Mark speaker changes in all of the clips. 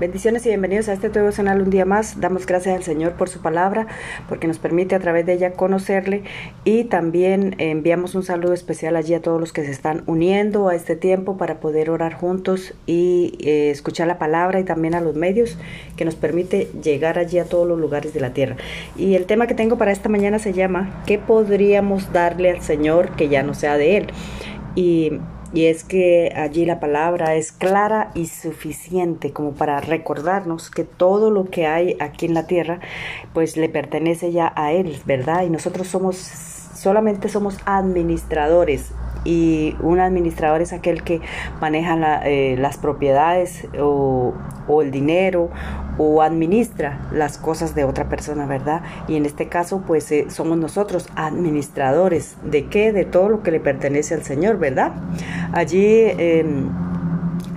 Speaker 1: Bendiciones y bienvenidos a este devocional un día más. Damos gracias al Señor por su palabra, porque nos permite a través de ella conocerle y también enviamos un saludo especial allí a todos los que se están uniendo a este tiempo para poder orar juntos y eh, escuchar la palabra y también a los medios que nos permite llegar allí a todos los lugares de la tierra. Y el tema que tengo para esta mañana se llama ¿Qué podríamos darle al Señor que ya no sea de Él? Y y es que allí la palabra es clara y suficiente como para recordarnos que todo lo que hay aquí en la tierra pues le pertenece ya a Él, ¿verdad? Y nosotros somos, solamente somos administradores y un administrador es aquel que maneja eh, las propiedades o, o, el dinero o administra las cosas de otra persona, ¿verdad? Y en este caso, pues eh, somos nosotros administradores de qué? De todo lo que le pertenece al Señor, ¿verdad? Allí... Em,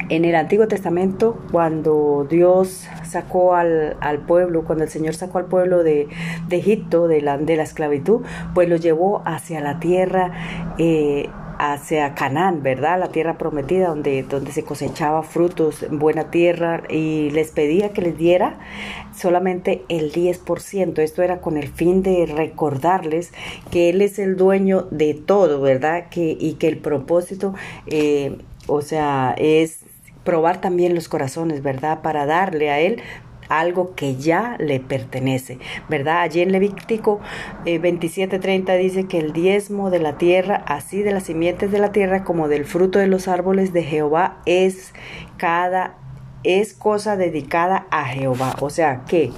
Speaker 1: en el Antiguo Testamento, cuando Dios sacó al, al, pueblo, cuando el Señor sacó al pueblo de, de Egipto, de la, de la esclavitud, pues lo llevó hacia la tierra eh, hacia Canaán, ¿verdad? La tierra prometida donde, donde se cosechaba frutos, buena tierra, y les pedía que les diera solamente el 10%. Esto era con el fin de recordarles que Él es el dueño de todo, ¿verdad? Que, y que el propósito, eh, o sea, es probar también los corazones, ¿verdad? Para darle a Él algo que ya le pertenece, ¿verdad? Allí en Levítico eh, 27:30 dice que el diezmo de la tierra, así de las simientes de la tierra como del fruto de los árboles de Jehová, es cada es cosa dedicada a Jehová. O sea que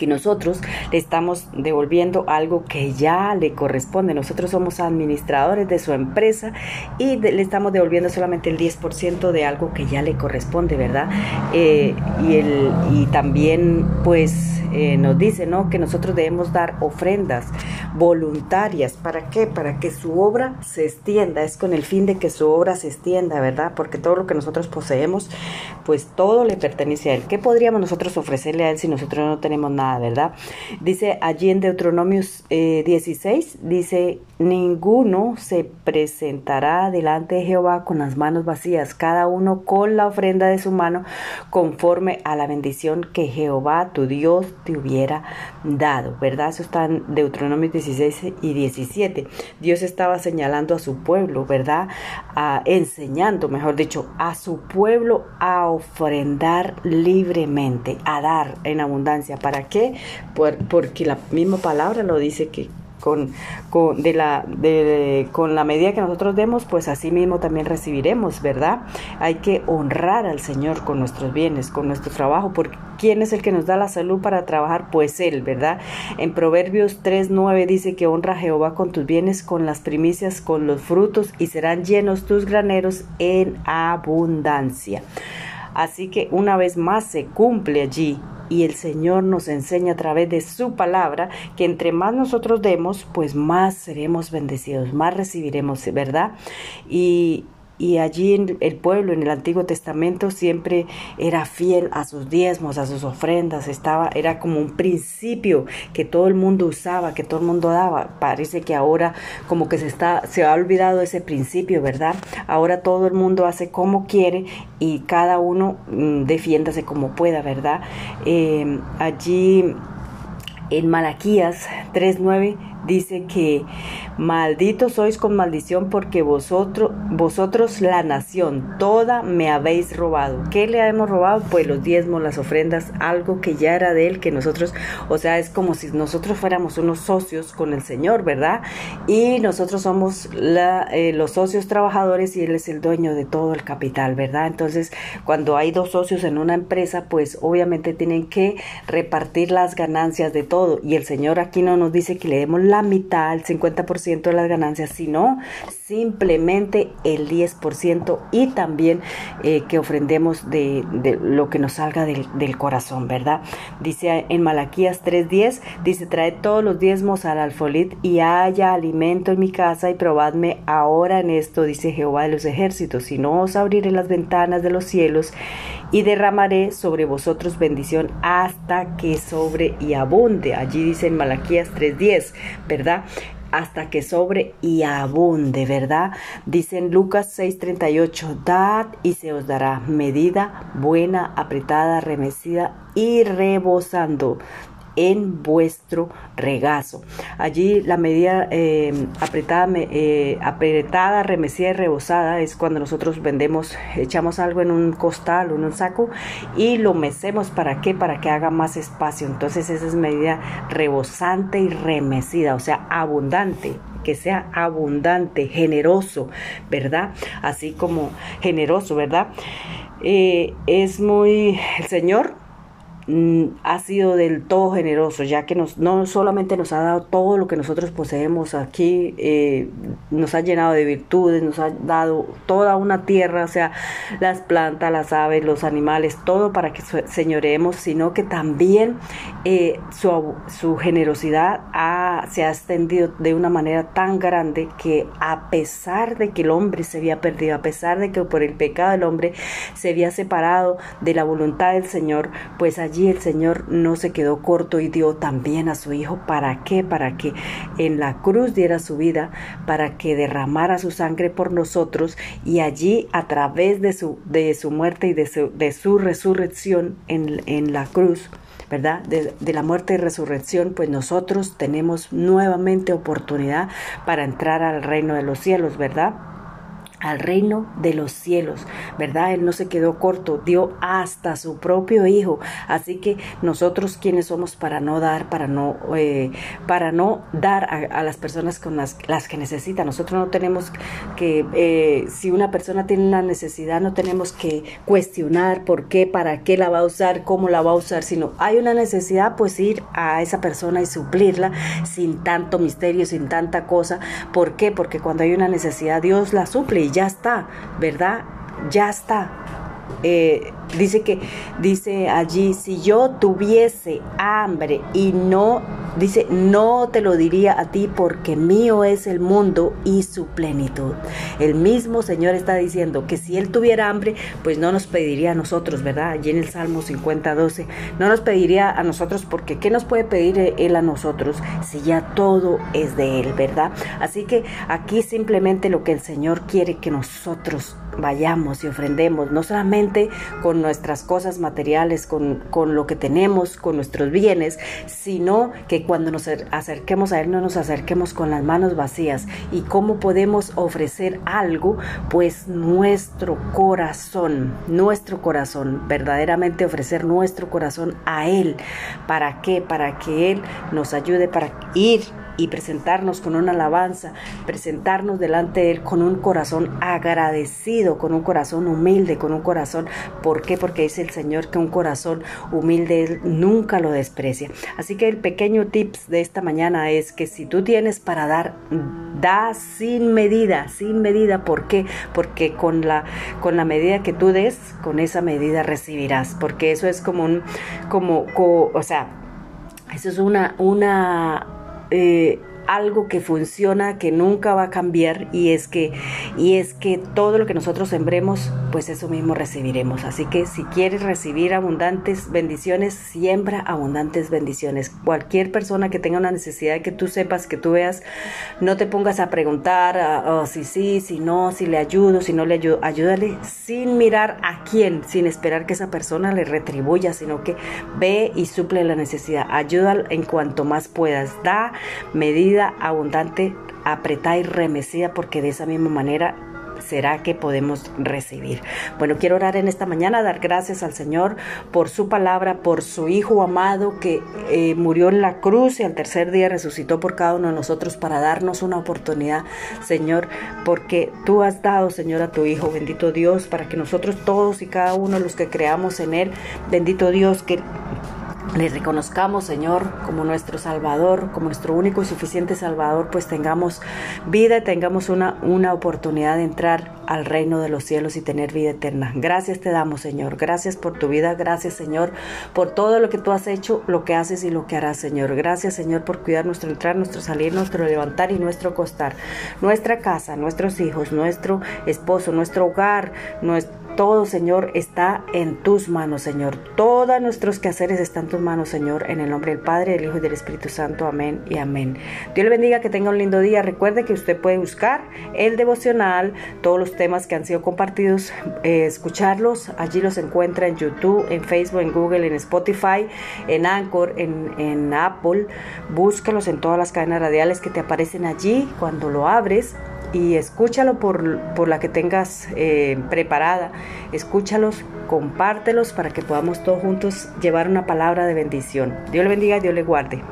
Speaker 1: que nosotros le estamos devolviendo algo que ya le corresponde. Nosotros somos administradores de su empresa y le estamos devolviendo solamente el 10% de algo que ya le corresponde, ¿verdad? Eh, y, el, y también pues eh, nos dice, ¿no? Que nosotros debemos dar ofrendas voluntarias. ¿Para qué? Para que su obra se extienda. Es con el fin de que su obra se extienda, ¿verdad? Porque todo lo que nosotros poseemos, pues todo le pertenece a Él. ¿Qué podríamos nosotros ofrecerle a Él si nosotros no tenemos nada? ¿verdad? Dice allí en Deuteronomios 16, dice, ninguno se presentará delante de Jehová con las manos vacías, cada uno con la ofrenda de su mano, conforme a la bendición que Jehová tu Dios te hubiera dado, ¿verdad? Eso está en Deuteronomios 16 y 17. Dios estaba señalando a su pueblo, ¿verdad? enseñando, mejor dicho, a su pueblo a ofrendar libremente, a dar en abundancia. ¿Para qué? porque la misma palabra lo dice que con, con, de la, de, con la medida que nosotros demos, pues así mismo también recibiremos, ¿verdad? Hay que honrar al Señor con nuestros bienes, con nuestro trabajo, porque ¿quién es el que nos da la salud para trabajar? Pues Él, ¿verdad? En Proverbios 3.9 dice que honra a Jehová con tus bienes, con las primicias, con los frutos, y serán llenos tus graneros en abundancia. Así que una vez más se cumple allí y el Señor nos enseña a través de su palabra que entre más nosotros demos, pues más seremos bendecidos, más recibiremos, ¿verdad? Y, y allí en el pueblo en el Antiguo Testamento siempre era fiel a sus diezmos, a sus ofrendas, estaba era como un principio que todo el mundo usaba, que todo el mundo daba. Parece que ahora como que se está se ha olvidado ese principio, ¿verdad? Ahora todo el mundo hace como quiere y cada uno mm, defiéndase como pueda, ¿verdad? Eh, allí en Malaquías 3:9 dice que malditos sois con maldición porque vosotros, vosotros la nación toda me habéis robado. ¿Qué le hemos robado? Pues los diezmos, las ofrendas, algo que ya era de él, que nosotros, o sea, es como si nosotros fuéramos unos socios con el Señor, ¿verdad? Y nosotros somos la, eh, los socios trabajadores y él es el dueño de todo el capital, ¿verdad? Entonces, cuando hay dos socios en una empresa, pues obviamente tienen que repartir las ganancias de todo. Y el Señor aquí no nos dice que le demos la mitad, el 50% de las ganancias, sino simplemente el 10% y también eh, que ofrendemos de, lo que nos salga del, corazón, ¿verdad? Dice en Malaquías 3.10, dice, trae todos los diezmos al alfolit y haya alimento en mi casa y probadme ahora en esto, dice Jehová de los ejércitos, si no os abriré las ventanas de los cielos y derramaré sobre vosotros bendición hasta que sobre y abunde. Allí dice en Malaquías 3.10, ¿verdad? hasta que sobre y abunde, ¿verdad? Dice en Lucas 6:38, dad y se os dará medida buena, apretada, remecida y rebosando en vuestro regazo. Allí la medida eh, apretada, eh, apretada, remecida y rebosada es cuando nosotros vendemos, echamos algo en un costal o en un saco y lo mecemos. ¿Para qué? Para que haga más espacio. Entonces esa es medida rebosante y remecida, o sea, abundante que sea abundante, generoso, ¿verdad? Así como generoso, ¿verdad? Eh, es muy, el Señor ha sido del todo generoso, ya que nos, no solamente nos ha dado todo lo que nosotros poseemos aquí, eh, nos ha llenado de virtudes, nos ha dado toda una tierra, o sea, las plantas, las aves, los animales, todo para que señoreemos, sino que también eh, su, su, generosidad se ha extendido de una manera tan grande que a pesar de que el hombre se había perdido, a pesar de que por el pecado del hombre se había separado de la voluntad del Señor, pues allí el Señor no se quedó corto y dio también a su Hijo. ¿Para qué? Para que en la cruz diera su vida, para que derramara su sangre por nosotros y allí a través de su, de su muerte y de su, de su resurrección en, en la cruz, ¿verdad? De, de, la muerte y resurrección, pues nosotros tenemos nuevamente oportunidad para entrar al reino de los cielos, ¿verdad? Al reino de los cielos, ¿verdad? Él no se quedó corto, dio hasta su propio hijo. Así que nosotros quienes somos para no dar, para no, eh, para no dar a, las personas con las, las, que necesitan. Nosotros no tenemos que, eh, si una persona tiene una necesidad, no tenemos que cuestionar por qué, para qué la va a usar, cómo la va a usar, sino hay una necesidad, pues ir a esa persona y suplirla sin tanto misterio, sin tanta cosa. ¿Por qué? Porque cuando hay una necesidad, Dios la suple ya está, ¿verdad? Ya está. Eh, dice que, dice allí, si yo tuviese hambre y no, dice, no te lo diría a ti porque mío es el mundo y su plenitud. El mismo Señor está diciendo que si Él tuviera hambre, pues no nos pediría a nosotros, ¿verdad? Allí en el Salmo 50, 12, no nos pediría a nosotros porque ¿qué nos puede pedir Él a nosotros si ya todo es de Él, ¿verdad? Así que aquí simplemente lo que el Señor quiere que nosotros vayamos y ofrendemos, no solamente con nuestras cosas materiales, con, con, lo que tenemos, con nuestros bienes, sino que cuando nos acerquemos a Él no nos acerquemos con las manos vacías. ¿Y cómo podemos ofrecer algo? Pues nuestro corazón, nuestro corazón, verdaderamente ofrecer nuestro corazón a Él. ¿Para qué? Para que Él nos ayude para ir y presentarnos con una alabanza, presentarnos delante de Él con un corazón agradecido, con un corazón humilde, con un corazón, ¿por qué? Porque dice el Señor que un corazón humilde Él nunca lo desprecia. Así que el pequeño tips de esta mañana es que si tú tienes para dar, da sin medida, sin medida, ¿por qué? Porque con la, con la medida que tú des, con esa medida recibirás, porque eso es como un, como, como o sea, eso es una, una eh, algo que funciona, que nunca va a cambiar y es que y es que todo lo que nosotros sembremos, pues eso mismo recibiremos. Así que si quieres recibir abundantes bendiciones, siembra abundantes bendiciones. Cualquier persona que tenga una necesidad que tú sepas, que tú veas, no te pongas a preguntar oh, si sí, si no, si le ayudo, si no le ayudo, ayúdale sin mirar a quién, sin esperar que esa persona le retribuya, sino que ve y suple la necesidad. Ayuda en cuanto más puedas. Da medida abundante, apretada y remecida, porque de esa misma manera será que podemos recibir. Bueno, quiero orar en esta mañana, dar gracias al Señor por su palabra, por su Hijo amado que eh, murió en la cruz y al tercer día resucitó por cada uno de nosotros para darnos una oportunidad, Señor, porque tú has dado, Señor, a tu Hijo, bendito Dios, para que nosotros todos y cada uno de los que creamos en Él, bendito Dios, que le reconozcamos, Señor, como nuestro Salvador, como nuestro único y suficiente Salvador, pues tengamos vida y tengamos una, una oportunidad de entrar al reino de los cielos y tener vida eterna. Gracias te damos, Señor. Gracias por tu vida. Gracias, Señor, por todo lo que tú has hecho, lo que haces y lo que harás, Señor. Gracias, Señor, por cuidar nuestro entrar, nuestro salir, nuestro levantar y nuestro costar. Nuestra casa, nuestros hijos, nuestro esposo, nuestro hogar, nuestro todo, Señor, está en tus manos, Señor. Todos nuestros quehaceres están en tus manos, Señor, en el nombre del Padre, del Hijo y del Espíritu Santo. Amén y amén. Dios le bendiga, que tenga un lindo día. Recuerde que usted puede buscar el devocional, todos los temas que han sido compartidos, eh, escucharlos. Allí los encuentra en YouTube, en Facebook, en Google, en Spotify, en Anchor, en, en Apple. Búscalos en todas las cadenas radiales que te aparecen allí cuando lo abres y escúchalo por, por la que tengas eh, preparada. Escúchalos, compártelos para que podamos todos juntos llevar una palabra de bendición. Dios le bendiga Dios le guarde.